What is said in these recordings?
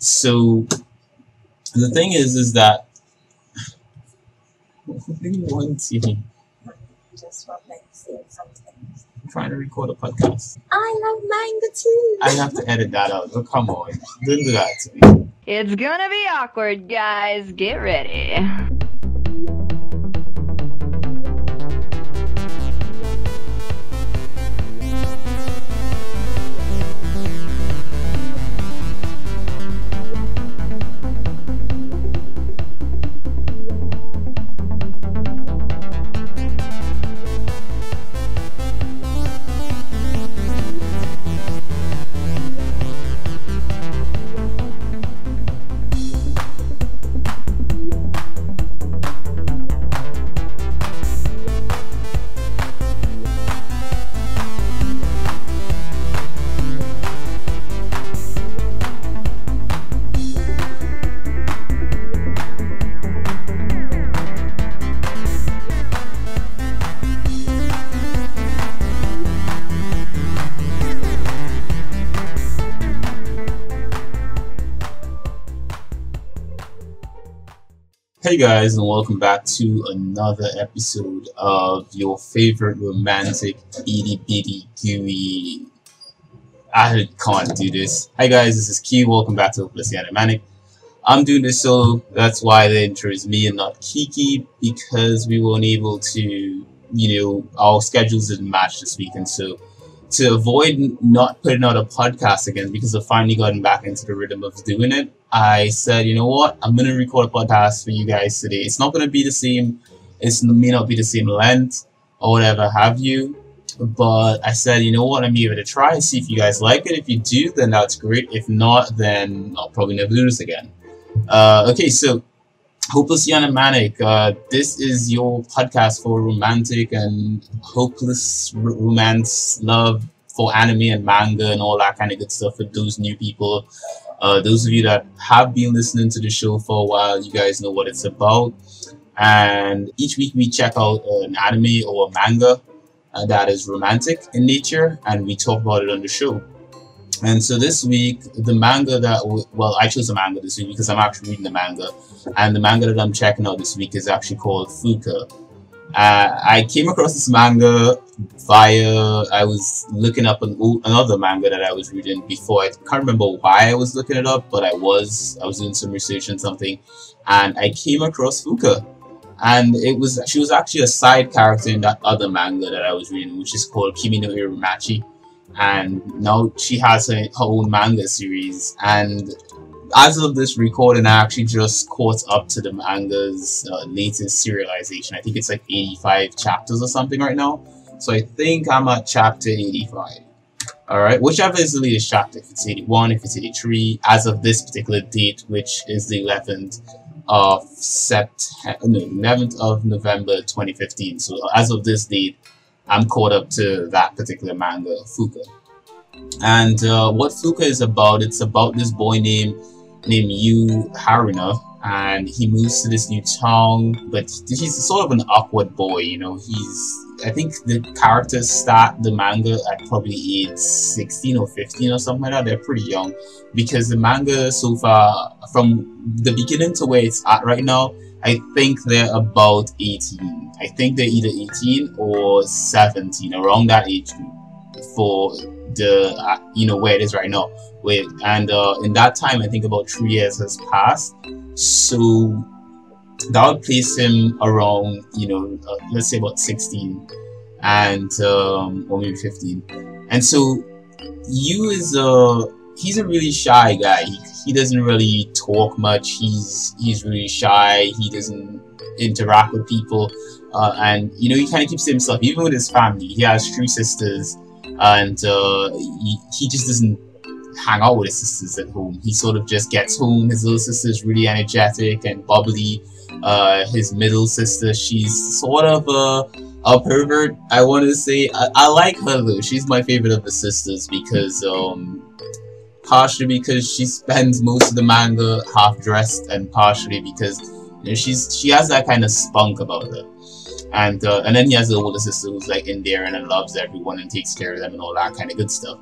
So the thing is, is that what do you want to? Just felt like saying something. I'm trying to record a podcast. I love manga too. I have to edit that out. Oh, come on, don't do that to me. It's gonna be awkward, guys. Get ready. Hey guys, and welcome back to another episode of your favorite romantic itty bitty gooey. I can't do this. Hi guys, this is Key. Welcome back to Hopelessly Animanic. I'm doing this solo. That's why the intro is me and not Kiki because we weren't able to, you know, our schedules didn't match this week, and so to avoid not putting out a podcast again because I've finally gotten back into the rhythm of doing it, I said, you know what, I'm gonna record a podcast for you guys today. It's not gonna be the same, it may not be the same length or whatever have you, but I said, you know what, I'm give it a try and see if you guys like it. If you do, then that's great. If not, then I'll probably never do this again. Uh, okay, so Hopelessly Animanic, uh, this is your podcast for romantic and hopeless romance, love for anime and manga and all that kind of good stuff for those new people. Uh, those of you that have been listening to the show for a while, you guys know what it's about. And each week we check out an anime or a manga uh, that is romantic in nature and we talk about it on the show. And so this week, the manga that, well, I chose a manga this week because I'm actually reading the manga. And the manga that I'm checking out this week is actually called Fuka. Uh, I came across this manga via, I was looking up an, another manga that I was reading before. I can't remember why I was looking it up, but I was. I was doing some research on something. And I came across Fuka. And it was, she was actually a side character in that other manga that I was reading, which is called Kimi no Iru Machi and now she has her, her own manga series and as of this recording i actually just caught up to the manga's uh, latest serialization. I think it's like 85 chapters or something right now. So i think i'm at chapter 85 all right? Whichever is the latest chapter if it's 81 if it's 83 as of this particular date which is the 11th of september no 11th of november 2015 so as of this date I'm caught up to that particular manga, Fuka. And uh, what Fuka is about, it's about this boy named named Yu Haruna, and he moves to this new town, but he's sort of an awkward boy, you know. He's I think the characters start the manga at probably age 16 or 15 or something like that. They're pretty young because the manga so far, from the beginning to where it's at right now, I think they're about 18. I think they're either 18 or 17, around that age group for the, uh, you know, where it is right now. Wait, and uh, in that time, I think about three years has passed. So that would place him around, you know, uh, let's say about 16 and, um, or maybe 15. And so Yu is a he's a really shy guy. He, he doesn't really talk much. He's he's really shy. He doesn't interact with people, uh, and you know he kind of keeps to himself. Even with his family, he has three sisters, and uh, he, he just doesn't hang out with his sisters at home. He sort of just gets home. His little sister's really energetic and bubbly. Uh, his middle sister, she's sort of a a pervert. I want to say I, I like her though. She's my favorite of the sisters because um partially because she spends most of the manga half dressed and partially because you know, she's she has that kind of spunk about her. And uh, and then he has the older sister who's like in there and loves everyone and takes care of them and all that kind of good stuff.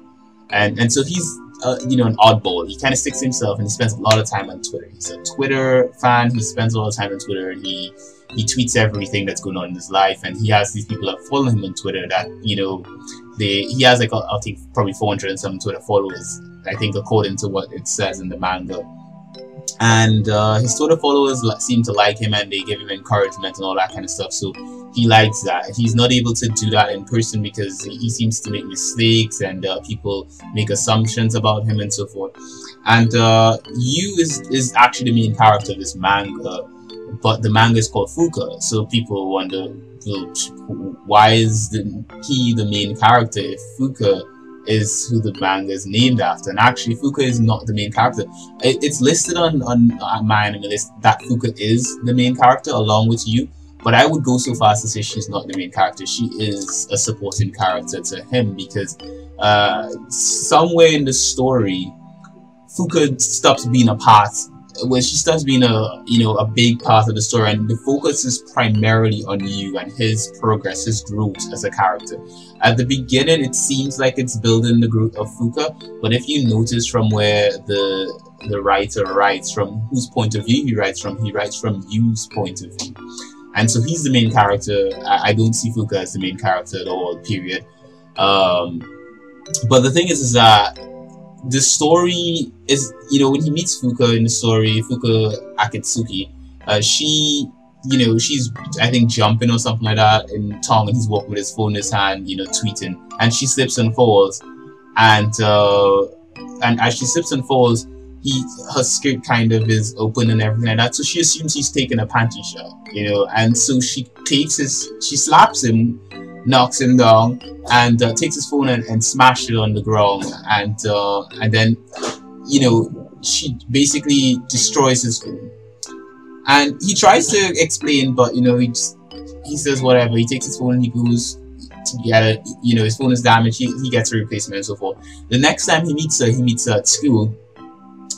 And and so he's uh, you know, an oddball. He kind of sticks himself and he spends a lot of time on Twitter. He's a Twitter fan. He spends a lot of time on Twitter and he he tweets everything that's going on in his life. And he has these people that follow him on Twitter that you know, they he has like I think probably 400 and some Twitter followers. I think according to what it says in the manga. And uh, his Twitter followers seem to like him and they give him encouragement and all that kind of stuff. So he likes that. He's not able to do that in person because he seems to make mistakes and uh, people make assumptions about him and so forth. And uh, Yu is is actually the main character of this manga, but the manga is called Fuka. So people wonder, why is the, he the main character if Fuka is who the manga is named after? And actually, Fuka is not the main character. It, it's listed on on my anime list that Fuka is the main character along with Yu. but I would go so far as to say she's not the main character. She is a supporting character to him because uh, somewhere in the story, Fuka stops being a part. When she starts being a you know a big part of the story, and the focus is primarily on Yu and his progress, his growth as a character. At the beginning, it seems like it's building the growth of Fuka, but if you notice from where the the writer writes from whose point of view he writes from, he writes from Yu's point of view and so he's the main character. I, I don't see Fuka as the main character at all. Period. Um, but the thing is, is that the story is, you know, when he meets Fuka in the story, Fuka Akitsuki, uh, she, you know, she's I think jumping or something like that in Tong, and he's walking with his phone in his hand, you know, tweeting, and she slips and falls, and uh, and as she slips and falls, he her skirt kind of is open and everything like that. So she assumes he's taking a panty shot, you know, and so she takes his, she slaps him, knocks him down, and uh, takes his phone and, and smashes it on the ground, and uh, and then, you know, she basically destroys his phone. And he tries to explain, but you know, he just he says whatever. He takes his phone and he goes to get it. You know, his phone is damaged. He, he gets a replacement and so forth. The next time he meets her, he meets her at school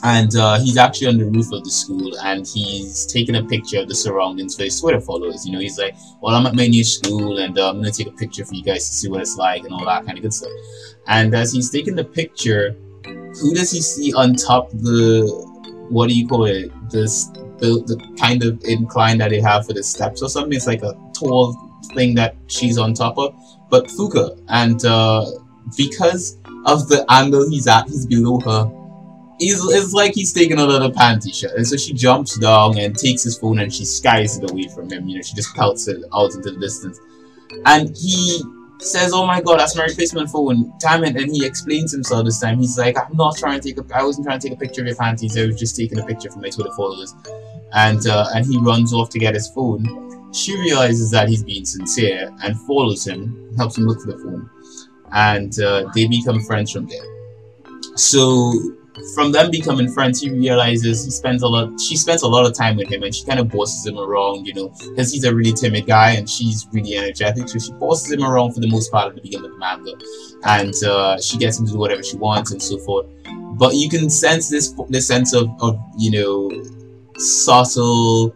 and uh, he's actually on the roof of the school and he's taking a picture of the surroundings for his Twitter followers. You know, he's like, "Well, I'm at my new school and uh, I'm gonna take a picture for you guys to see what it's like and all that kind of good stuff." And as he's taking the picture, who does he see on top the what do you call it? This the, the kind of incline that they have for the steps or something. It's like a tall thing that she's on top of, but Fuka. And uh, because of the angle he's at, he's below her he's, it's like he's taking another panty shot. And so she jumps down and takes his phone and she skies it away from him. You know, she just pelts it out into the distance. And he says, Oh my god, that's my replacement phone. Damn it. And he explains himself this time. He's like, I'm not trying to take a I wasn't trying to take a picture of your panties, I was just taking a picture for my Twitter followers. And uh, and he runs off to get his phone. She realizes that he's being sincere and follows him, helps him look for the phone. And uh, they become friends from there. So from them becoming friends, he realizes he spends a lot. She spends a lot of time with him, and she kind of bosses him around, you know, because he's a really timid guy and she's really energetic. So she bosses him around for the most part at the beginning of the manga, and uh, she gets him to do whatever she wants and so forth. But you can sense this this sense of, of you know subtle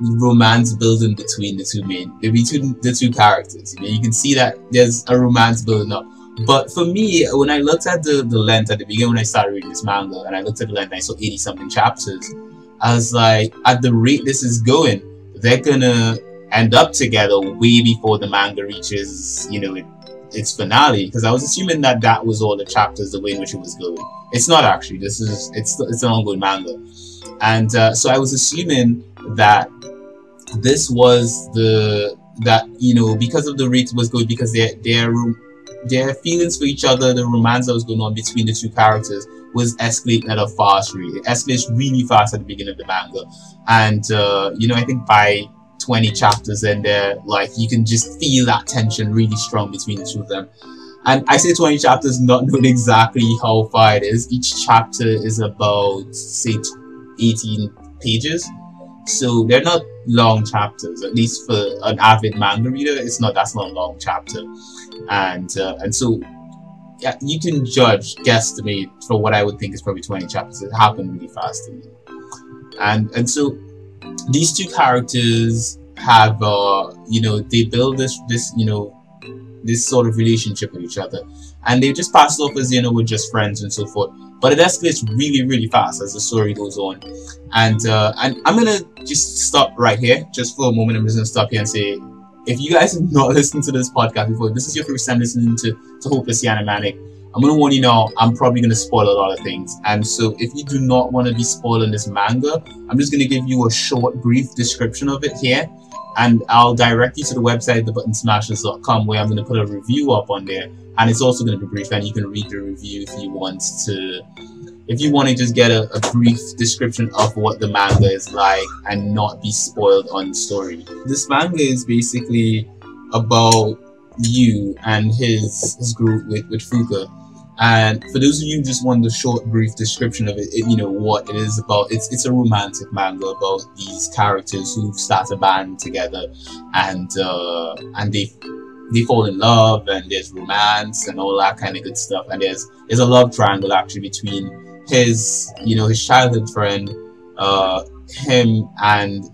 romance building between the two main between the two characters. You know, you can see that there's a romance building up but for me, when I looked at the, the length at the beginning when I started reading this manga, and I looked at the length, I saw 80 something chapters. I was like, at the rate this is going, they're gonna end up together way before the manga reaches, you know, it, its finale. Because I was assuming that that was all the chapters, the way in which it was going. It's not actually. This is it's it's an ongoing manga, and uh, so I was assuming that this was the that you know because of the rate was going because their their their feelings for each other, the romance that was going on between the two characters was escalating at a fast rate. It escalates really fast at the beginning of the manga. And, uh, you know, I think by 20 chapters in there, like, you can just feel that tension really strong between the two of them. And I say 20 chapters, not knowing exactly how far it is. Each chapter is about, say, 18 pages. So they're not long chapters, at least for an avid manga reader, it's not, that's not a long chapter and uh, and so yeah, you can judge, guesstimate for what I would think is probably 20 chapters. It happened really fast to me, and and so these two characters have uh you know they build this this you know this sort of relationship with each other, and they just pass off as you know we're just friends and so forth. But it escalates really, really fast as the story goes on, and uh, and I'm gonna just stop right here, just for a moment. I'm just gonna stop here and say, if you guys have not listened to this podcast before, this is your first time listening to to Hopeless Animanic. I'm gonna warn you now, I'm probably gonna spoil a lot of things. And so if you do not want to be spoiling this manga, I'm just gonna give you a short, brief description of it here. And I'll direct you to the website, thebuttonsmashers.com, where I'm gonna put a review up on there. And it's also gonna be brief, and you can read the review if you want to if you want to just get a, a, brief description of what the manga is like and not be spoiled on the story. This manga is basically about Yu and his his group with, with Fuka. And for those of you who just want the short, brief description of it, it, you know what it is about. It's it's a romantic manga about these characters who start a band together, and uh, and they they fall in love, and there's romance and all that kind of good stuff. And there's there's a love triangle actually between his you know his childhood friend, uh, him and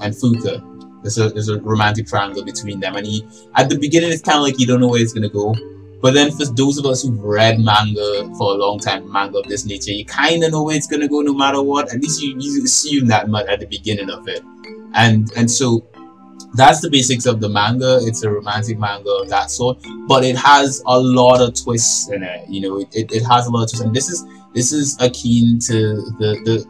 and Fuka. There's a there's a romantic triangle between them, and he at the beginning it's kind of like you don't know where it's gonna go but then for those of us who've read manga for a long time, manga of this nature, you kind of know where it's gonna go no matter what. At least you, you assume that much at the beginning of it, and and so that's the basics of the manga. It's a romantic manga of that sort, but it has a lot of twists in it. You know, it, it, has a lot of twists, and this is this is akin to the the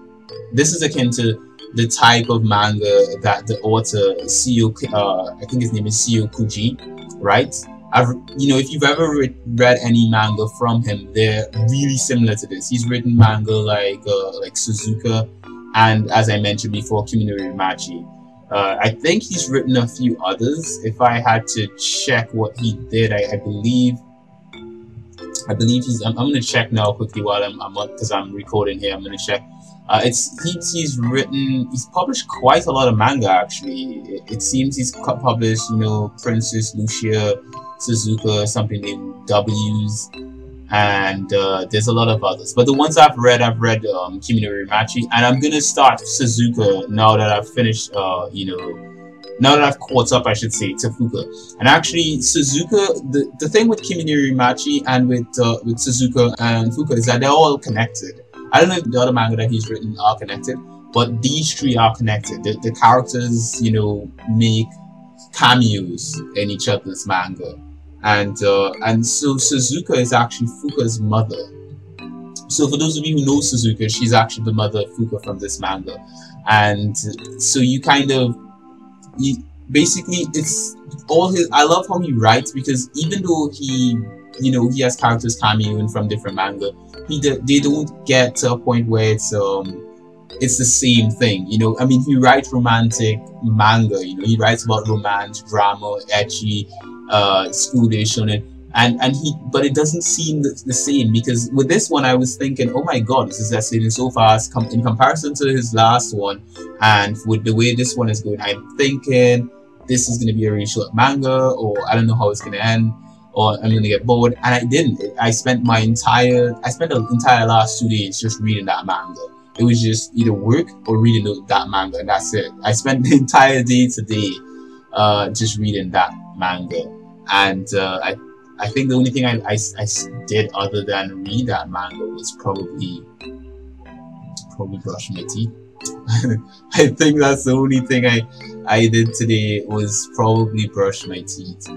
this is akin to the type of manga that the author Seo, uh, I think his name is Seo Kouji, right? I've, you know, if you've ever re- read any manga from him, they're really similar to this. He's written manga like uh, like Suzuka, and as I mentioned before, Kimi no Iru Machi. Uh, I think he's written a few others. If I had to check what he did, I, I believe, I believe he's. I'm, I'm, gonna check now quickly while I'm, I'm because I'm recording here. I'm gonna check. Uh, it's he, he's written. He's published quite a lot of manga actually. It, it seems he's published, you know, Princess Lucia Suzuka, something named W's, and uh, there's a lot of others. But the ones I've read, I've read um, Kimi no Iru Machi, and I'm gonna start Suzuka now that I've finished, uh, you know, now that I've caught up, I should say, to Fuka. And actually, Suzuka, the, the thing with Kimi no Iru Machi and with uh, with Suzuka and Fuka is that they're all connected. I don't know if the other manga that he's written are connected, but these three are connected. The, the characters, you know, make cameos in each other's manga and uh, and so Suzuka is actually Fuka's mother. So for those of you who know Suzuka, she's actually the mother of Fuka from this manga, and so you kind of you basically it's all his. I love how he writes because even though he you know he has characters cameoing from different manga, he they don't get to a point where it's um it's the same thing. You know, I mean, he writes romantic manga. You know, he writes about romance, drama, ecchi, uh, school day shonen, and and he, but it doesn't seem the, the, same because with this one, I was thinking, oh my god, this is escalating so fast com- in comparison to his last one, and with the way this one is going, I'm thinking this is going to be a really short manga, or I don't know how it's going to end or I'm gonna get bored. And I didn't. I spent my entire I spent the entire last two days just reading that manga. It was just either work or reading that manga, and that's it. I spent the entire day today uh, just reading that manga, and uh, I I think the only thing I, I, I did other than read that manga was probably probably brush my teeth. I think that's the only thing I I did today was probably brush my teeth.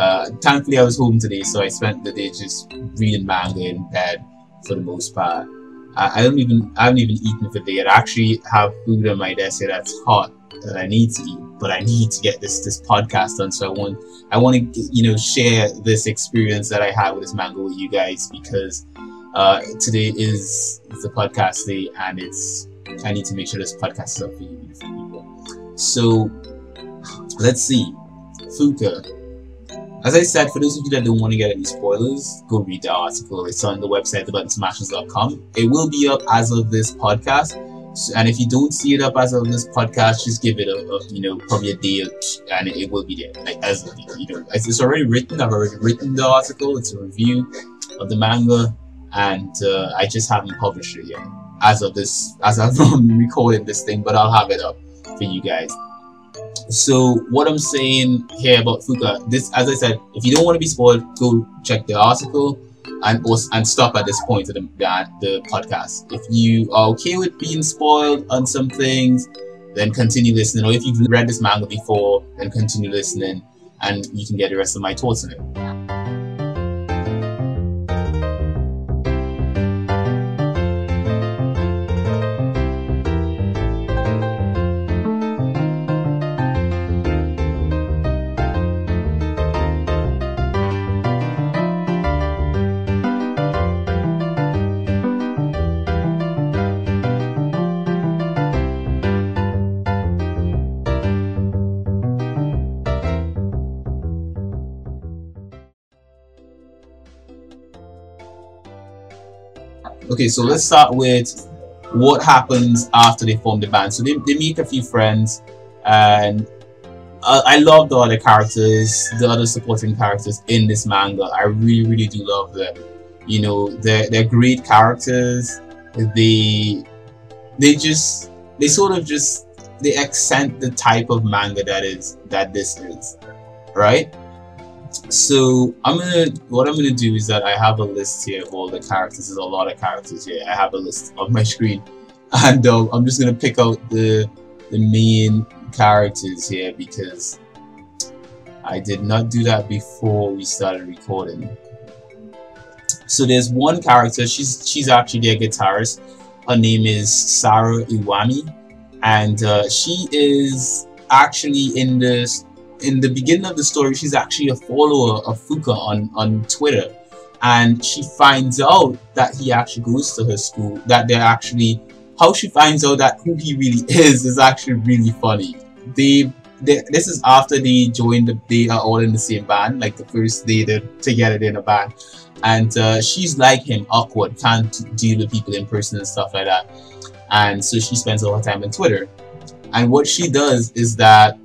Uh, thankfully, I was home today, so I spent the day just reading manga in bed for the most part. I, I don't even I haven't even eaten for the day. I actually have food on my desk that's hot that I need to eat, but I need to get this this podcast done. So I want I want to you know share this experience that I had with this manga with you guys because uh, today is, the podcast day, and it's I need to make sure this podcast is up for you people. So let's see, Fuka as I said, for those of you that don't want to get any spoilers, go read the article. It's on the website, thebuttonsmashers.com. It will be up as of this podcast. And if you don't see it up as of this podcast, just give it a, a you know, probably a day and it, it will be there. Like, as you know, it's already written. I've already written the article. It's a review of the manga, and uh, I just haven't published it yet. As of this, as I'm recording this thing, but I'll have it up for you guys. So what I'm saying here about Fuka, this as I said, if you don't want to be spoiled, go check the article and and stop at this point of the, the podcast. If you are okay with being spoiled on some things, then continue listening. Or if you've read this manga before, then continue listening and you can get the rest of my thoughts on it. Okay, so let's start with what happens after they form the band. So they, they make a few friends, and uh, I love the other characters, the other supporting characters in this manga. I really, really do love them. You know, they're they're great characters. They they just they sort of just they accent the type of manga that is that this is, right? So I'm gonna what I'm gonna do is that I have a list here of all the characters. There's a lot of characters here. I have a list on my screen, and um, I'm just gonna pick out the the main characters here because I did not do that before we started recording. So there's one character. She's she's actually their guitarist. Her name is Sarah Iwami, and uh, she is actually in this in the beginning of the story, she's actually a follower of Fuka on, on Twitter. And she finds out that he actually goes to her school, that they're actually, how she finds out that who he really is, is actually really funny. They, they this is after they joined, the, they are all in the same band, like the first day they're together in a band. And uh, she's like him, awkward, can't deal with people in person and stuff like that. And so she spends all her time on Twitter. And what she does is that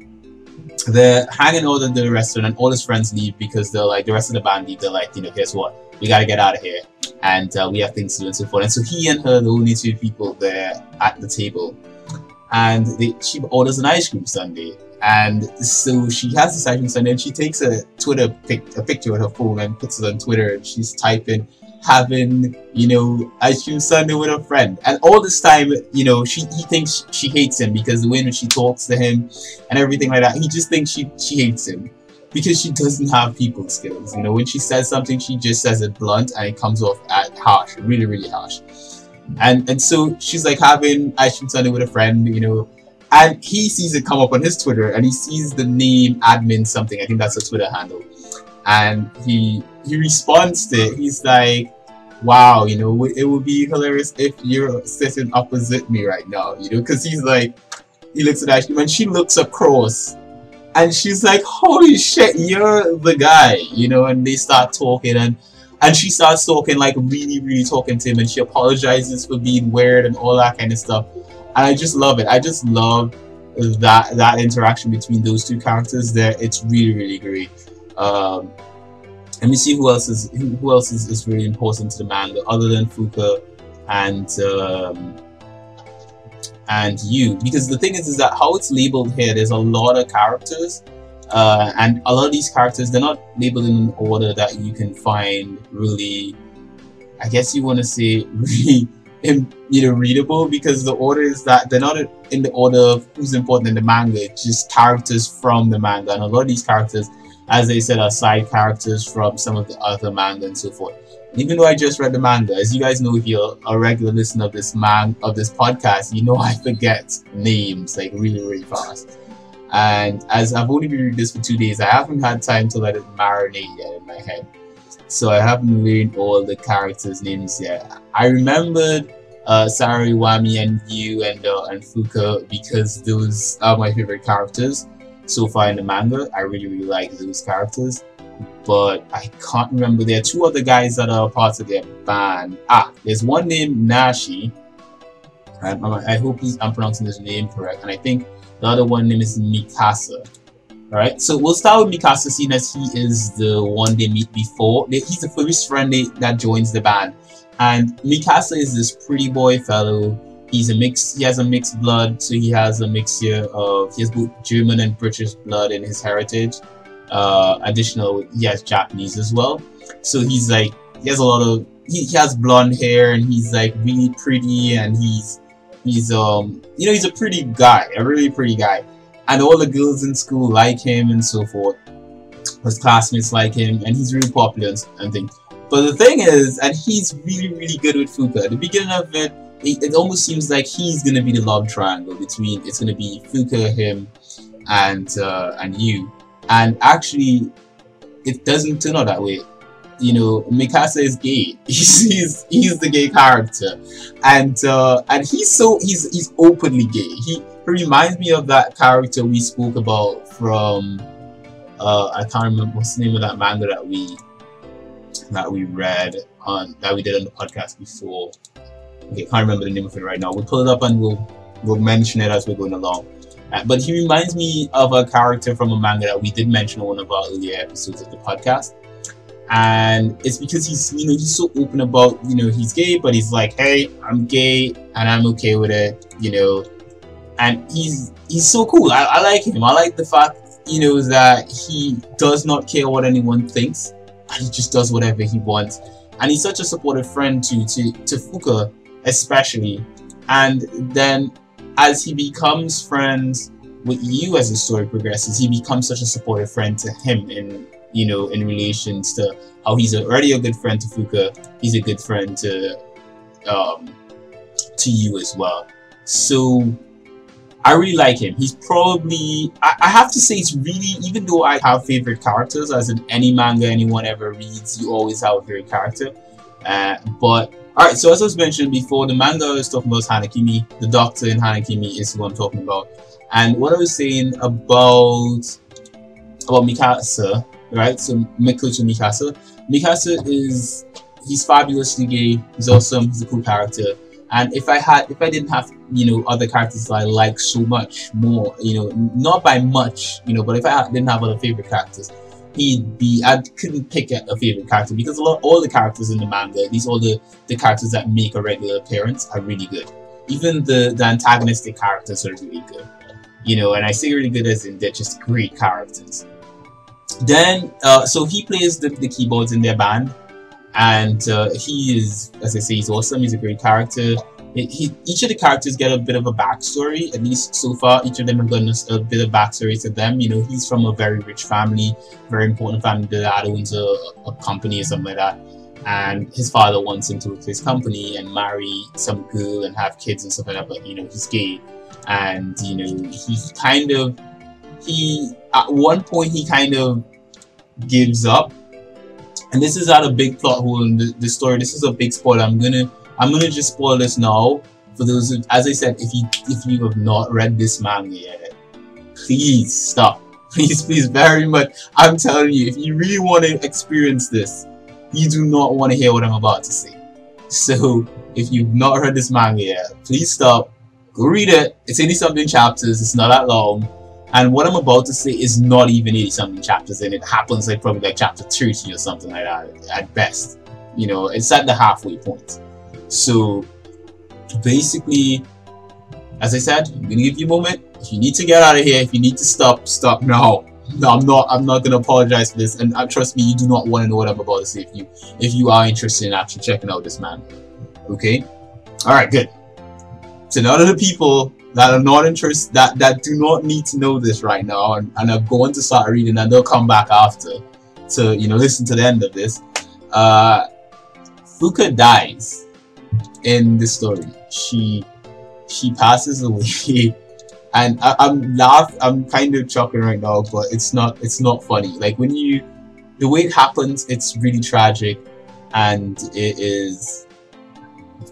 they're hanging out at the restaurant and all his friends leave because they're like the rest of the band leave. They're like you know guess what? We gotta get out of here. And uh, we have things to do and so forth. And so he and her the only two people there at the table. And they, she orders an ice cream sundae. And so she has this ice cream sundae and she takes a twitter pic, a picture with her phone and puts it on twitter and she's typing having, you know, ice cream sundae with a friend. And all this time, you know, she he thinks she hates him because the way when she talks to him and everything like that, he just thinks she she hates him because she doesn't have people skills. You know, when she says something, she just says it blunt and it comes off at harsh, really, really harsh. And and so she's like having ice cream sundae with a friend, you know, and he sees it come up on his Twitter and he sees the name admin something. I think that's a Twitter handle. And he he responds to it. He's like, wow, you know, it would be hilarious if you're sitting opposite me right now, you know, because he's like, he looks at Ashley and she looks across and she's like, holy shit, you're the guy, you know, and they start talking and and she starts talking like really, really talking to him and she apologizes for being weird and all that kind of stuff. And I just love it. I just love that that interaction between those two characters there. It's really, really great. Um, let me see who else is who else is, is really important to the manga other than Fuka and um, and Yu. Because the thing is is that how it's labeled here there's a lot of characters uh, and a lot of these characters they're not labeled in an order that you can find really I guess you want to say really you know readable because the order is that they're not in the order of who's important in the manga it's just characters from the manga and a lot of these characters as they said, are side characters from some of the other manga and so forth. Even though I just read the manga, as you guys know, if you're a regular listener of this man of this podcast, you know I forget names like really, really fast. And as I've only been reading this for two days, I haven't had time to let it marinate yet in my head. So I haven't learned all the characters' names yet. I remembered uh, and Yu and uh, and Fuka because those are my favorite characters so far in the manga. I really, really like those characters. But I can't remember. There are two other guys that are part of their band. Ah, there's one named Nachi. I, I hope I'm pronouncing his name correct. And I think the other one name is Mikasa. Alright, so we'll start with Mikasa, seeing as he is the one they meet before. He's the first friend they, that joins the band. And Mikasa is this pretty boy fellow he's a mix. He has a mixed blood, so he has a mixture of he has both German and British blood in his heritage. Uh, additional, he has Japanese as well. So he's like he has a lot of he, he has blonde hair and he's like really pretty and he's he's um you know he's a pretty guy, a really pretty guy, and all the girls in school like him and so forth. His classmates like him, and he's really popular and, things. But the thing is, and he's really really good with Fuka. At the beginning of it, it, it almost seems like he's gonna be the love triangle between it's gonna be Fuka, him, and uh, and Yu. And actually, it doesn't turn out that way you know, Mikasa is gay. He's he's, he's the gay character, and uh, and he's so he's he's openly gay. He, reminds me of that character we spoke about from uh, I can't remember what's the name of that manga that we that we read on that we did on the podcast before. Okay, can't remember the name of it right now. We'll pull it up and we'll we'll mention it as we're going along. Uh, but he reminds me of a character from a manga that we did mention on one of our earlier episodes of the podcast. And it's because he's you know he's so open about you know he's gay but he's like hey i'm gay and i'm okay with it you know. And he's he's so cool. I, I like him. I like the fact you know that he does not care what anyone thinks and he just does whatever he wants. And he's such a supportive friend to to to fuka especially and then as he becomes friends with Yu as the story progresses he becomes such a supportive friend to him in you know, in relations to how he's already a good friend to Fuka, he's a good friend to um, to Yu as well. So I really like him. He's probably I, I have to say it's really even though I have favorite characters, as in any manga anyone ever reads, you always have a favorite character. Uh, but Alright, so as I was mentioned before, the manga I was talking about is Hanakimi. The doctor in Hanakimi is who I'm talking about. And what I was saying about about Mikasa right? So Mikoto Mikasa. Mikasa is he's fabulously gay. He's awesome. He's a cool character. And if I had, if I didn't have, you know, other characters that I like so much more, you know, not by much, you know, but if I didn't have other favorite characters, he'd be. I couldn't pick a favorite character because a lot, all the characters in the manga, these all the the characters that make a regular appearance are really good. Even the the antagonistic characters are really good, you know. And I say really good as in they're just great characters then uh, so he plays the, the keyboards in their band and uh, he is as i say he's awesome he's a great character he, he, each of the characters get a bit of a backstory at least so far. Each of them have gotten a, bit of backstory to them. You know he's from a very rich family very important family. The dad owns a, a company or something like that. And his father wants him to work his company and marry some girl and have kids and stuff like that but you know he's gay. And you know he kind of he at one point he kind of gives up. And this is not a big plot hole in the, the, story. This is a big spoiler. I'm gonna i'm gonna just spoil this now. For those who, as i said if you if you have not read this manga yet please stop. Please please very much. I'm telling you if you really want to experience this you do not want to hear what i'm about to say. So if you've not read this manga yet please stop. Go read it. It's only something chapters. It's not that long. And what I'm about to say is not even 80 something chapters and it happens like probably like chapter 30 or something like that at best. You know, it's at the halfway point. So basically, as I said, I'm gonna give you a moment. If you need to get out of here, if you need to stop, stop now. No, I'm not. I'm not gonna apologize for this, and uh, trust me, you do not want to know what I'm about to say. If you, if you are interested in actually checking out this man, okay. All right, good. So none of the people that are not interested that that do not need to know this right now and, and are going to start reading and they'll come back after to you know listen to the end of this uh fuka dies in the story she she passes away and I, i'm laugh i'm kind of chuckling right now but it's not it's not funny like when you the way it happens it's really tragic and it is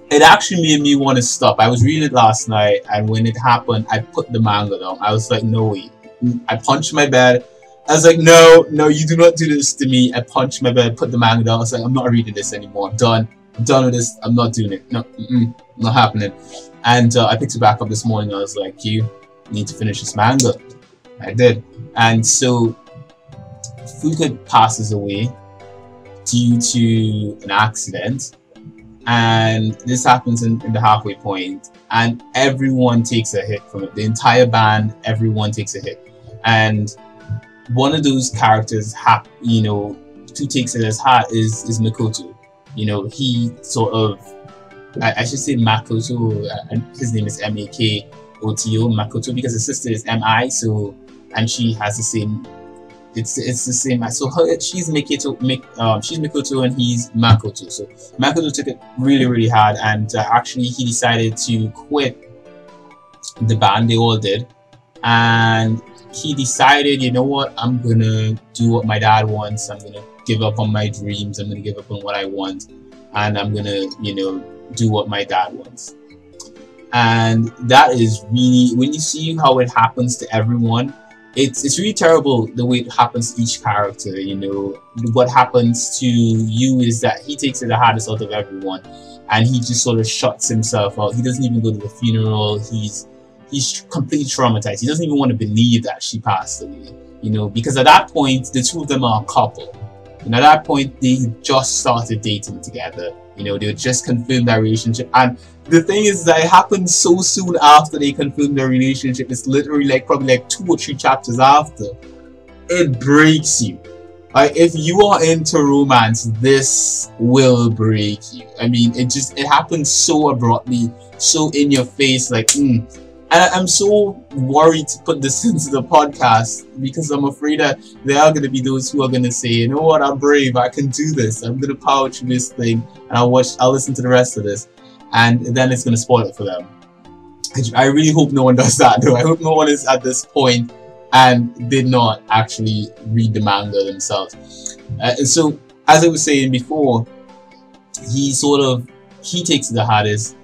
it actually made me want to stop. I was reading it last night, and when it happened, I put the manga down. I was like, no way. I punched my bed. I was like, no, no, you do not do this to me. I punched my bed, put the manga down. I was like, I'm not reading this anymore. I'm done. I'm done with this. I'm not doing it. No, not happening. And uh, I picked it back up this morning. I was like, you need to finish this manga. I did. And so Fuka passes away due to an accident and this happens in, in the halfway point, and everyone takes a hit from it. The entire band, everyone takes a hit, and one of those characters, ha- you know, who takes it as hard is is Makoto. You know, he sort of, I, I should say Makoto, uh, his name is M A K O T O Makoto because his sister is M I, so and she has the same. It's it's the same. So her she's Mikoto, Mik, um, she's Makoto, and he's Makoto. So Makoto took it really really hard, and uh, actually he decided to quit the band. They all did, and he decided, you know what, I'm gonna do what my dad wants. I'm gonna give up on my dreams. I'm gonna give up on what I want, and I'm gonna, Yu know, do what my dad wants. And that is really when you see how it happens to everyone, it's it's really terrible the way it happens to each character. You know, what happens to you is that he takes it the hardest out of everyone, and he just sort of shuts himself out. He doesn't even go to the funeral. He's he's completely traumatized. He doesn't even want to believe that she passed away. You know, because at that point the two of them are a couple. And at that point they just started dating together. You know, they just confirmed their relationship. And the thing is that it happened so soon after they confirmed their relationship. It's literally like probably like two or three chapters after. It breaks you. Like if you are into romance, this will break you. I mean, it just it happens so abruptly, so in your face. Like, mm. And I'm so worried to put this into the podcast because I'm afraid that there are going to be those who are going to say, you know what, I'm brave, I can do this. I'm going to power through this thing, and I'll watch, I'll listen to the rest of this and then it's going to spoil it for them. I really hope no one does that though. I hope no one is at this point and did not actually read the manga themselves. Uh, and so, as I was saying before, he sort of he takes the hardest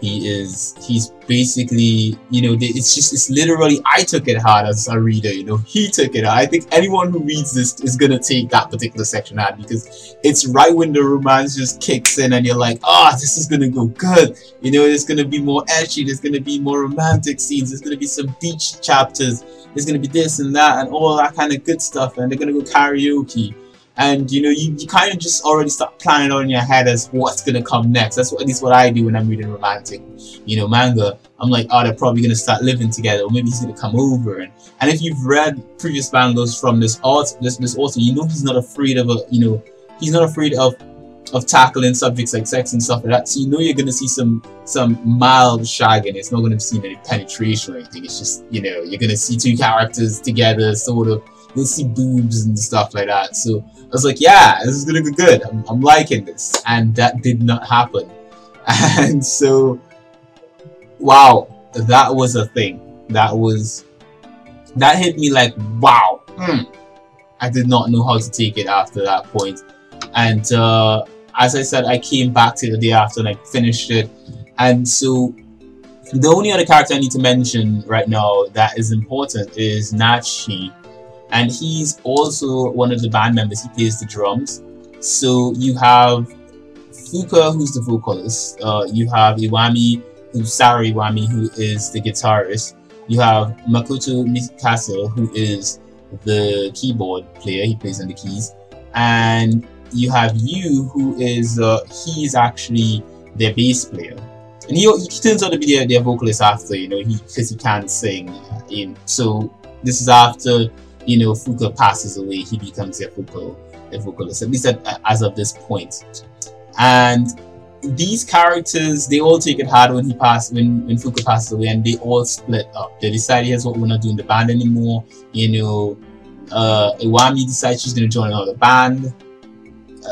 he is he's basically you know it's just it's literally i took it hard as a reader you know he took it hard. i think anyone who reads this is gonna take that particular section hard because it's right when the romance just kicks in and you're like oh this is gonna go good you know it's gonna be more edgy there's gonna be more romantic scenes there's gonna be some beach chapters there's gonna be this and that and all that kind of good stuff and they're gonna go karaoke and you know you, you kind of just already start planning on your head as what's gonna come next. That's what at least what i do when i'm reading romantic you know manga. I'm like oh they're probably gonna start living together or maybe he's gonna come over. And and if you've read previous mangas from this art this this author you know he's not afraid of a you know he's not afraid of of tackling subjects like sex and stuff like that. So you know you're gonna see some some mild shagging. It's not gonna see any penetration or anything. It's just you know you're gonna see two characters together sort of you'll see boobs and stuff like that so I was like, yeah, this is gonna be good. I'm, I'm liking this. And that did not happen. And so, wow, that was a thing. That was, that hit me like, wow. Mm. I did not know how to take it after that point. And uh, as I said, I came back to the day after and I finished it. And so, the only other character I need to mention right now that is important is Nachi and he's also one of the band members. He plays the drums. So you have Fuka, who's the vocalist. Uh, you have Iwami, who's Sarah Iwami, who is the guitarist. You have Makoto Mikasa, who is the keyboard player. He plays on the keys, and you have Yu, who is uh, he's actually their bass player. And he, he turns out to be their, their vocalist after, you know, he because he can't sing. In so this is after you know, Fuka passes away, he becomes a Fuka, a vocalist, at least at, as of this point. And these characters, they all take it hard when he passed, when, when Fuka passes away, and they all split up. They decide, here's what we're not doing the band anymore. You know, uh, Iwami decides she's going to join another band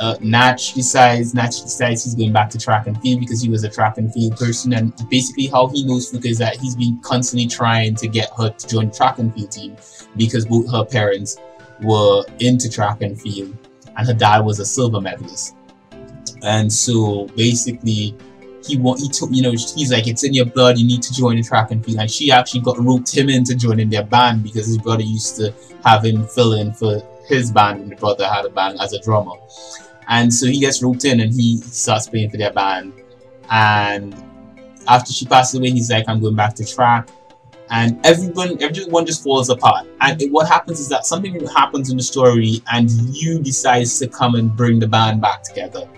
uh, Natch decides Natch decides he's going back to track and field because he was a track and field person, and basically how he knows Fuka is that he's been constantly trying to get her to join track and field team because both her parents were into track and field, and her dad was a silver medalist, and so basically he want he took you know he's like it's in your blood. You need to join the track and field. And she actually got roped him into joining their band because his brother used to have him fill in for his band and the brother had a band as a drummer. And so he gets roped in and he starts playing for their band. And after she passes away, he's like, I'm going back to track. and everyone everyone just falls apart. And it, what happens is that something happens in the story and Yu decides to come and bring the band back together.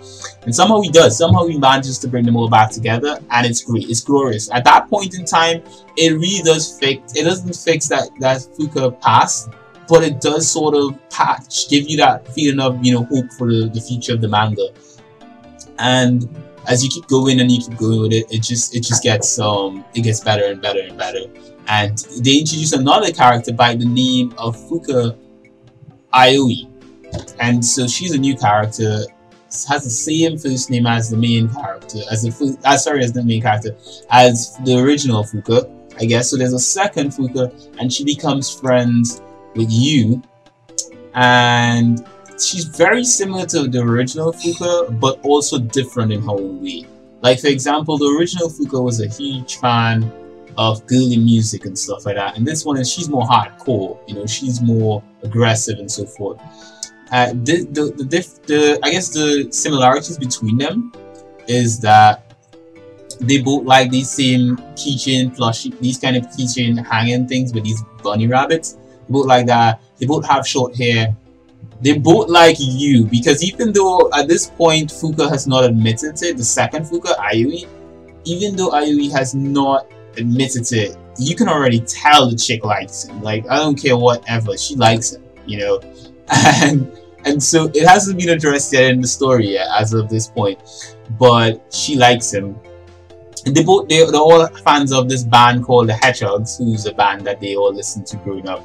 And somehow he does. Somehow he manages to bring them all back together and it's great. It's glorious. At that point in time it really does fix it doesn't fix that that fuka past but it does sort of patch give you that feeling of you know hope for the, future of the manga and as you keep going and you keep going with it, it just it just gets um it gets better and better and better. And they introduce another character by the name of Fuka Aoi. And so she's a new character, has the same first name as the main character, as the uh, sorry, as the main character, as the original Fuka, I guess. So there's a second Fuka, and she becomes friends with you, and she's very similar to the original Fuka, but also different in her own way. Like for example, the original Fuka was a huge fan of girly music and stuff like that, and this one is she's more hardcore. You know, she's more aggressive and so forth. Uh, the, the, the, diff, the I guess the similarities between them is that they both like these same keychain plushie, these kind of keychain hanging things with these bunny rabbits. Both like that. They both have short hair they both like Yu because even though at this point Fuka has not admitted it, the second Fuka, Ayui, even though Ayui has not admitted it, you can already tell the chick likes him. Like I don't care whatever, she likes him, you know. And and so it hasn't been addressed yet in the story yet as of this point. But she likes him. And they both they, they're all fans of this band called the Hedgehogs, who's a band that they all listen to growing up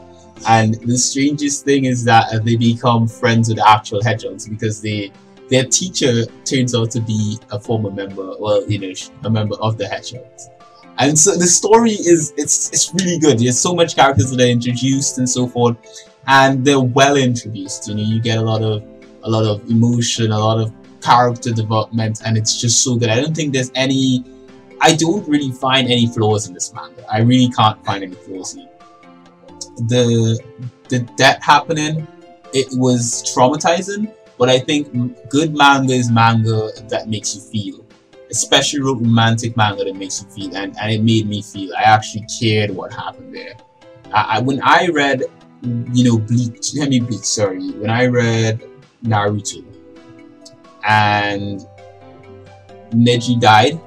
and the strangest thing is that uh, they become friends with the actual hedgehogs because they their teacher turns out to be a former member, well, you know, a member of the hedgehogs. And so the story is it's it's really good. There's so much characters that are introduced and so forth, and they're well introduced. You know, you get a lot of a lot of emotion, a lot of character development, and it's just so good. I don't think there's any. I don't really find any flaws in this manga. I really can't find any flaws in it the the that happening it was traumatizing but i think good manga is manga that makes you feel. Especially romantic manga that makes you feel and, and it made me feel i actually cared what happened there. I, I when i read you know bleach let me bleach sorry when i read naruto and neji died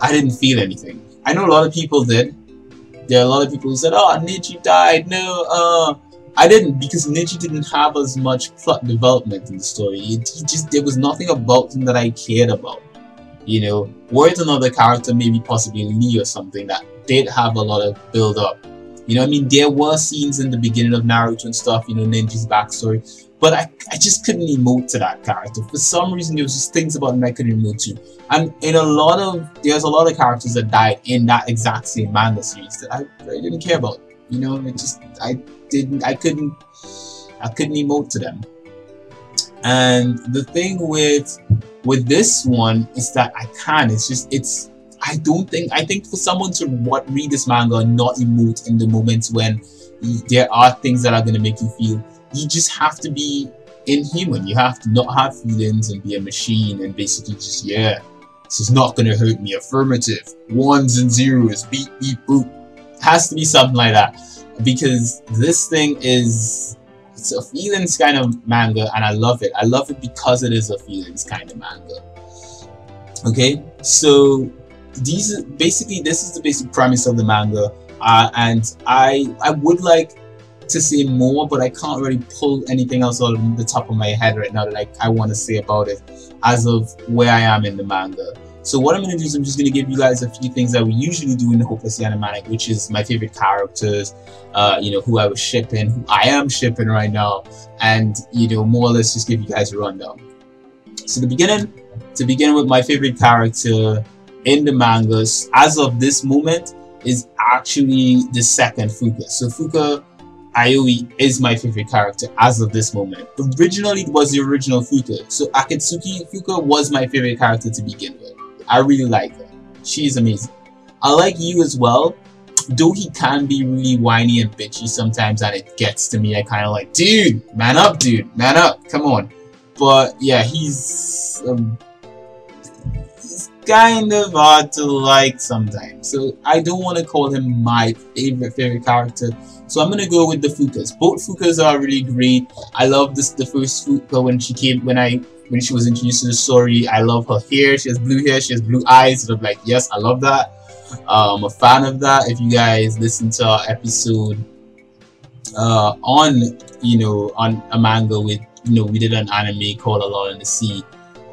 i didn't feel anything. I know a lot of people did there are a lot of people who said, "Oh, Neji died." No, uh, I didn't because Neji didn't have as much plot development in the story. It, he just there was nothing about him that I cared about. You know, were it another character, maybe possibly Lee or something that did have a lot of build up. You know, I mean, there were scenes in the beginning of Naruto and stuff. You know, Neji's backstory, but I, I just couldn't emote to that character. For some reason, there was just things about him I couldn't. And in a lot of, there's a lot of characters that died in that exact same manga series that I didn't care about. You know, it just, I didn't, I couldn't, I couldn't emote to them. And the thing with, with this one is that I can, it's just, it's, I don't think, I think for someone to what read this manga and not emote in the moments when there are things that are going to make you feel you just have to be inhuman. You have to not have feelings and be a machine and basically just, yeah, this is not gonna hurt me. Affirmative. Ones and zeros. Beep, beep, boop. Has to be something like that. Because this thing is it's a feelings kind of manga and I love it. I love it because it is a feelings kind of manga. Okay, so these basically this is the basic premise of the manga. Uh, and I I would like to say more, but I can't really pull anything else of the top of my head right now that I, I want to say about it as of where I am in the manga. So what I'm going to do is I'm just going to give you guys a few things that we usually do in the Hopelessly Animanic, which is my favorite characters, uh, you know, who I was shipping, who I am shipping right now, and, you know, more or less just give you guys a rundown. So the beginning, to begin with my favorite character in the mangas, as of this moment, is actually the second Fuka. So Fuka Aoi is my favorite character as of this moment. Originally, it was the original Fuka. So Akitsuki Fuka was my favorite character to begin with. I really like her. She's amazing. I like Yu as well. Though he can be really whiny and bitchy sometimes and it gets to me, I kind of like, dude, man up, dude, man up, come on. But yeah, he's, um, he's kind of hard to like sometimes. So I don't want to call him my favorite favorite character. So I'm gonna go with the Fukas. Both Fukas are really great. I love this the first Fuka when she came when I when she was introduced to the story. I love her hair. She has blue hair. She has blue eyes. I'm like, yes, I love that. Um, I'm a fan of that. If you guys listen to our episode uh, on you know on a manga with you know we did an anime called A Lull in the Sea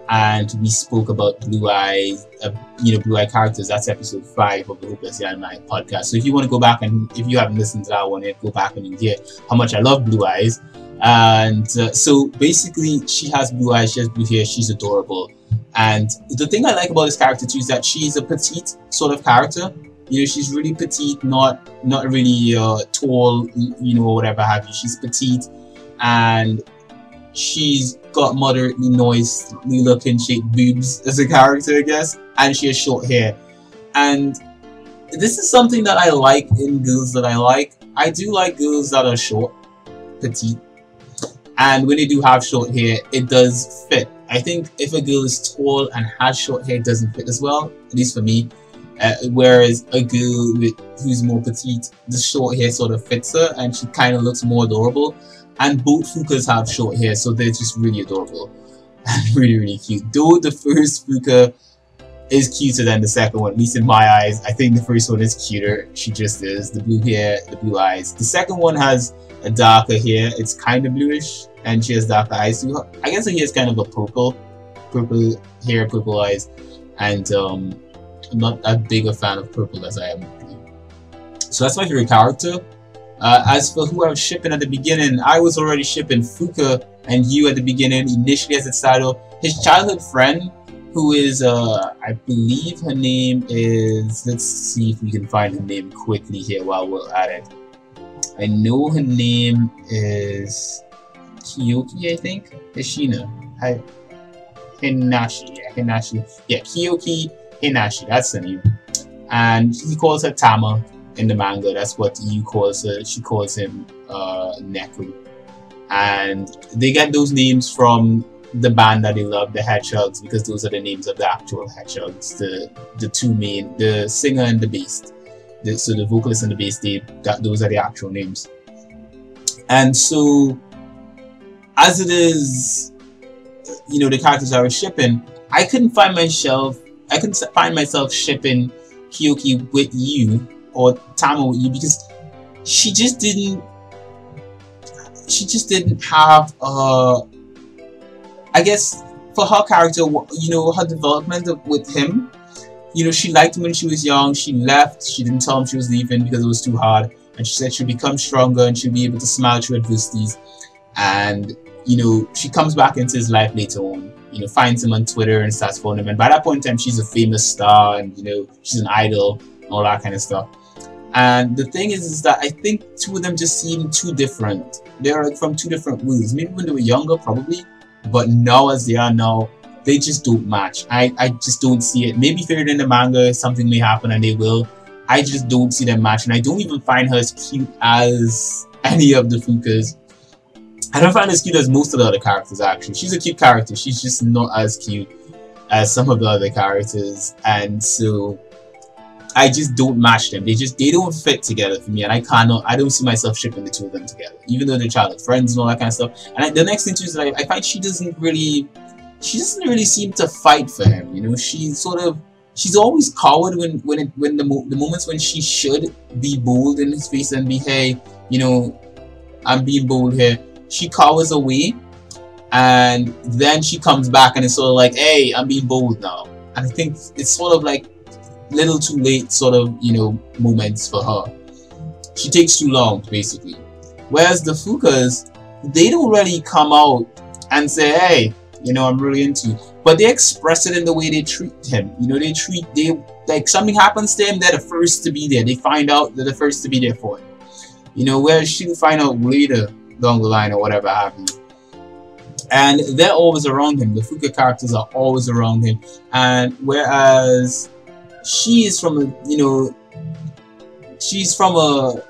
and we spoke about blue eyes uh, you know blue eye characters. That's episode five of the hopeless anime podcast. So if you want to go back and if you haven't listened to that one go back and hear how much i love blue eyes. And uh, so basically she has blue eyes she has blue hair she's adorable. And the thing i like about this character too is that she's a petite sort of character. You know she's really petite not not really uh, tall you know whatever have you. She's petite and she's got moderately noisy looking shaped boobs as a character I guess. And she has short hair. And this is something that I like in girls that I like. I do like girls that are short petite. And when they do have short hair it does fit. I think if a girl is tall and has short hair it doesn't fit as well at least for me. Uh, whereas a girl with, who's more petite, the short hair sort of fits her and she kind of looks more adorable. And both Fukas have short hair, so they're just really adorable and really, really cute. Though the first Fuka is cuter than the second one, at least in my eyes. I think the first one is cuter. She just is. The blue hair, the blue eyes. The second one has a darker hair. It's kind of bluish, and she has darker eyes. I guess her hair is kind of a purple, purple hair, purple eyes, and um, I'm not that big a fan of purple as I am. So that's my favorite character. Uh, as for who I was shipping at the beginning, I was already shipping Fuka and Yu at the beginning, initially as a title. His childhood friend, who is, uh, I believe her name is, let's see if we can find her name quickly here while we're at it. I know her name is Kyoki, I think. Hishina. Hi. Hinashi. Yeah, Hinashi. Yeah, Kyoki Hinashi, that's the name. And he calls her Tama in the manga. That's what Yu calls her. She calls him uh, Neku. And they get those names from the band that they love, the Hedgehogs, because those are the names of the actual Hedgehogs. The the two main, the singer and the bass. The, so the vocalist and the bass, they that those are the actual names. And so, as it is, you know, the characters I was shipping, I couldn't find myself I couldn't find myself shipping Kyoki with Yu or Tama with Yu because she just didn't she just didn't have uh I guess for her character you know her development with him you know she liked him when she was young she left she didn't tell him she was leaving because it was too hard and she said she'll become stronger and she'll be able to smile through adversities and you know she comes back into his life later on you know, finds him on Twitter and starts following him. And by that point in time, she's a famous star and, you know, she's an idol and all that kind of stuff. And the thing is, is that I think two of them just seem too different. They're like from two different worlds. Maybe when they were younger, probably. But now as they are now, they just don't match. I, I just don't see it. Maybe figured in the manga, something may happen and they will. I just don't see them match. And I don't even find her as cute as any of the Fukas. I don't find as cute as most of the other characters actually. She's a cute character, she's just not as cute as some of the other characters and so I just don't match them. They just they don't fit together for me and I cannot I don't see myself shipping the two of them together. Even though they're childhood friends and all that kind of stuff. And I, the next thing too is that I, find she doesn't really she doesn't really seem to fight for him, you know. She's sort of she's always coward when when it, when the mo the moments when she should be bold in his face and be hey, you know, I'm being bold here she cowers away and then she comes back and it's sort of like hey i'm being bold now and i think it's sort of like little too late sort of you know moments for her she takes too long basically whereas the fukas they don't really come out and say hey you know i'm really into you but they express it in the way they treat him you know they treat they like something happens to him they're the first to be there they find out they're the first to be there for him you know whereas she'll find out later down the line or whatever you. And they're always around him. The Fuka characters are always around him. And whereas she is from a, you know, she's from a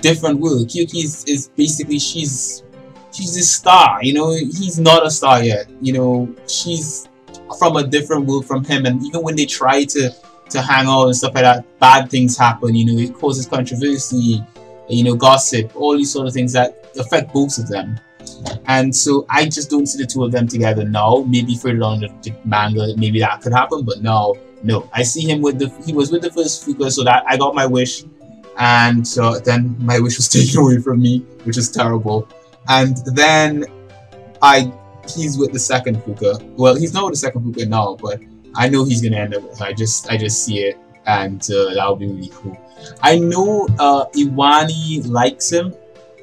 different world. Kyoki is, is basically, she's, she's a star, you know, he's not a star yet. You know, she's from a different world from him, and even when they try to to hang out and stuff like that, bad things happen. You know, it causes controversy, you know, gossip, all these sort of things that affect both of them. And so I just don't see the two of them together now. Maybe further on the, the manga, maybe that could happen, but no, no. I see him with the he was with the first Fuka, so that I got my wish, and so then my wish was taken away from me, which is terrible. And then I he's with the second Fuka. Well, he's not with the second Fuka now, but I know he's gonna end up with. I just I just see it, and uh, that would be really cool. I know uh, Iwani likes him.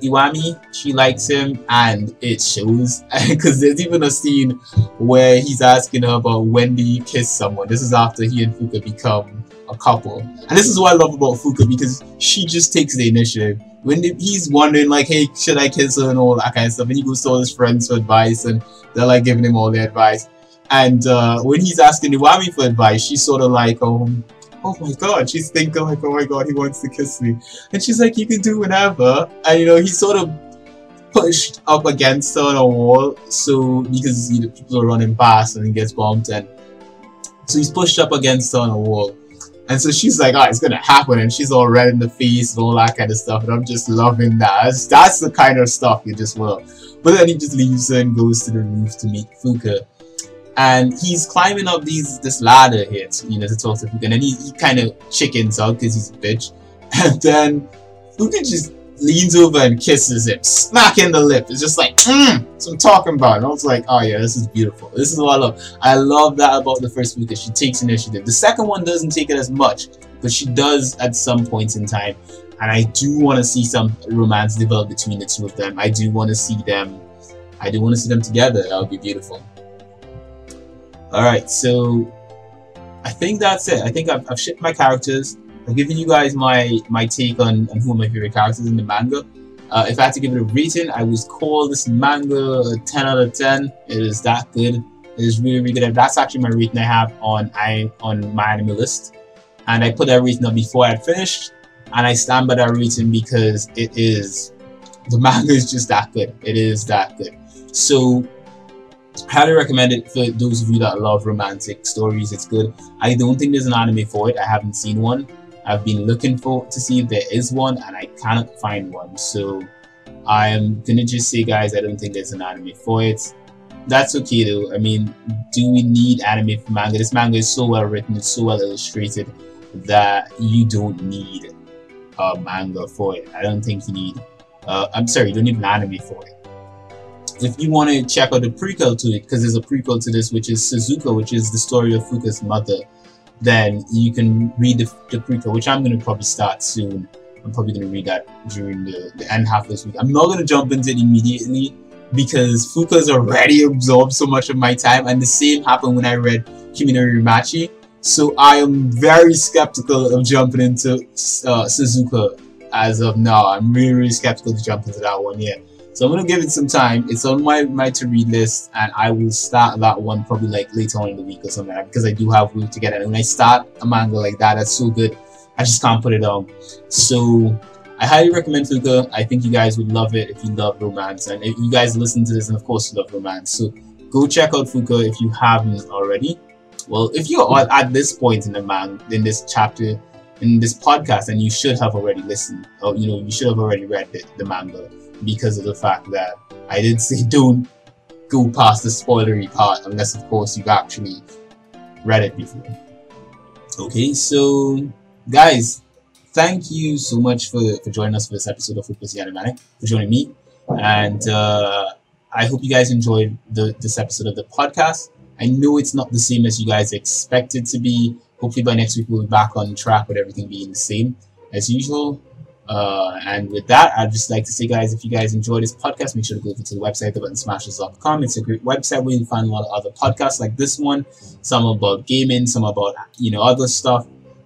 Iwami, she likes him, and it shows because there's even a scene where he's asking her about when do you kiss someone. This is after he and Fuka become a couple, and this is what I love about Fuka because she just takes the initiative. When he's wondering like, hey, should I kiss her and all that kind of stuff, and he goes to all his friends for advice, and they're like giving him all the advice. And uh, when he's asking Iwami for advice, she's sort of like, um, oh Oh my god, she's thinking like, oh my god, he wants to kiss me. And she's like, you can do whatever. And you know, he's sort of pushed up against her on a wall, so because you know, people are running past and he gets bumped and so he's pushed up against her on a wall. And so she's like, oh, it's gonna happen, and she's all red in the face and all that kind of stuff, and I'm just loving that. That's, that's the kind of stuff you just want. But then he just leaves her and goes to the roof to meet Fuka and he's climbing up these this ladder here, to, you know, to talk to Fuka, and then he, he kind of chickens out because he's a bitch, and then Fuka just leans over and kisses him, smack in the lip. It's just like, mm, I'm talking about. And I was like, oh yeah, this is beautiful. This is what I love. I love that about the first Fuka. She takes initiative. The second one doesn't take it as much, but she does at some points in time. And I do want to see some romance develop between the two of them. I do want to see them. I do want to see them together. That would be beautiful. Alright, so I think that's it. I think I've, I've shipped my characters. I've given you guys my, my take on, on who are my favorite characters in the manga. Uh, if I had to give it a rating, I would call this manga a 10 out of 10. It is that good. It is really, really good. That's actually my rating I have on I on my anime list. And I put that rating up before I finished. And I stand by that rating because it is the manga is just that good. It is that good. So highly recommend it for those of you that love romantic stories. It's good. I don't think there's an anime for it. I haven't seen one. I've been looking for to see if there is one, and I cannot find one. So I'm gonna just say, guys, I don't think there's an anime for it. That's okay though. I mean, do we need anime for manga? This manga is so well written, it's so well illustrated that you don't need a manga for it. I don't think you need. Uh, I'm sorry, you don't need an anime for it if you want to check out the prequel to it, because there's a prequel to this, which is Suzuka, which is the story of Fuka's mother, then you can read the, the prequel, which I'm going to probably start soon. I'm probably going to read that during the, the end half of this week. I'm not going to jump into it immediately because Fuka's already absorbed so much of my time, and the same happened when I read Kimi no. So I am very skeptical of jumping into uh, Suzuka as of now. I'm really, really skeptical to jump into that one yet. So I'm gonna give it some time. It's on my, my to read list and I will start that one probably like later on in the week or something because I do have room to get it. And when I start a manga like that, that's so good. I just can't put it on. So I highly recommend Fuka. I think you guys would love it if you love romance. And if you guys listen to this and of course you love romance. So go check out Fuka if you haven't already. Well, if you're at this point in the man in this chapter in this podcast, and you should have already listened, or you know, you should have already read the, the manga because of the fact that I did say don't go past the spoilery part unless of course you've actually read it before. Okay, so guys, thank you so much for, for joining us for this episode of Focus Animanic, for joining me. And uh, I hope you guys enjoyed the, this episode of the podcast. I know it's not the same as you guys expected to be. Hopefully by next week we'll be back on track with everything being the same as usual. Uh, and with that, I'd just like to say, guys, if you guys enjoy this podcast, make sure to go over to the website, thebuttonsmashers.com. It's a great website where you can find a lot of other podcasts like this one, some about gaming, some about, you know, other stuff.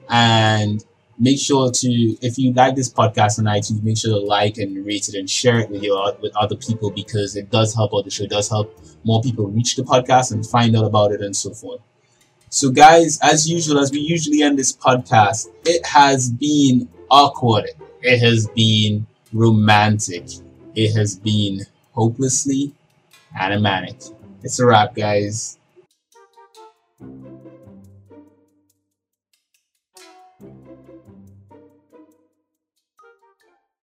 And make sure to, if you like this podcast on iTunes, make sure to like and rate it and share it with your, with other people because it does help out the show. It does help more people reach the podcast and find out about it and so forth. So guys, as usual, as we usually end this podcast, it has been awkward it has been romantic. It has been hopelessly animanic. It's a wrap, guys.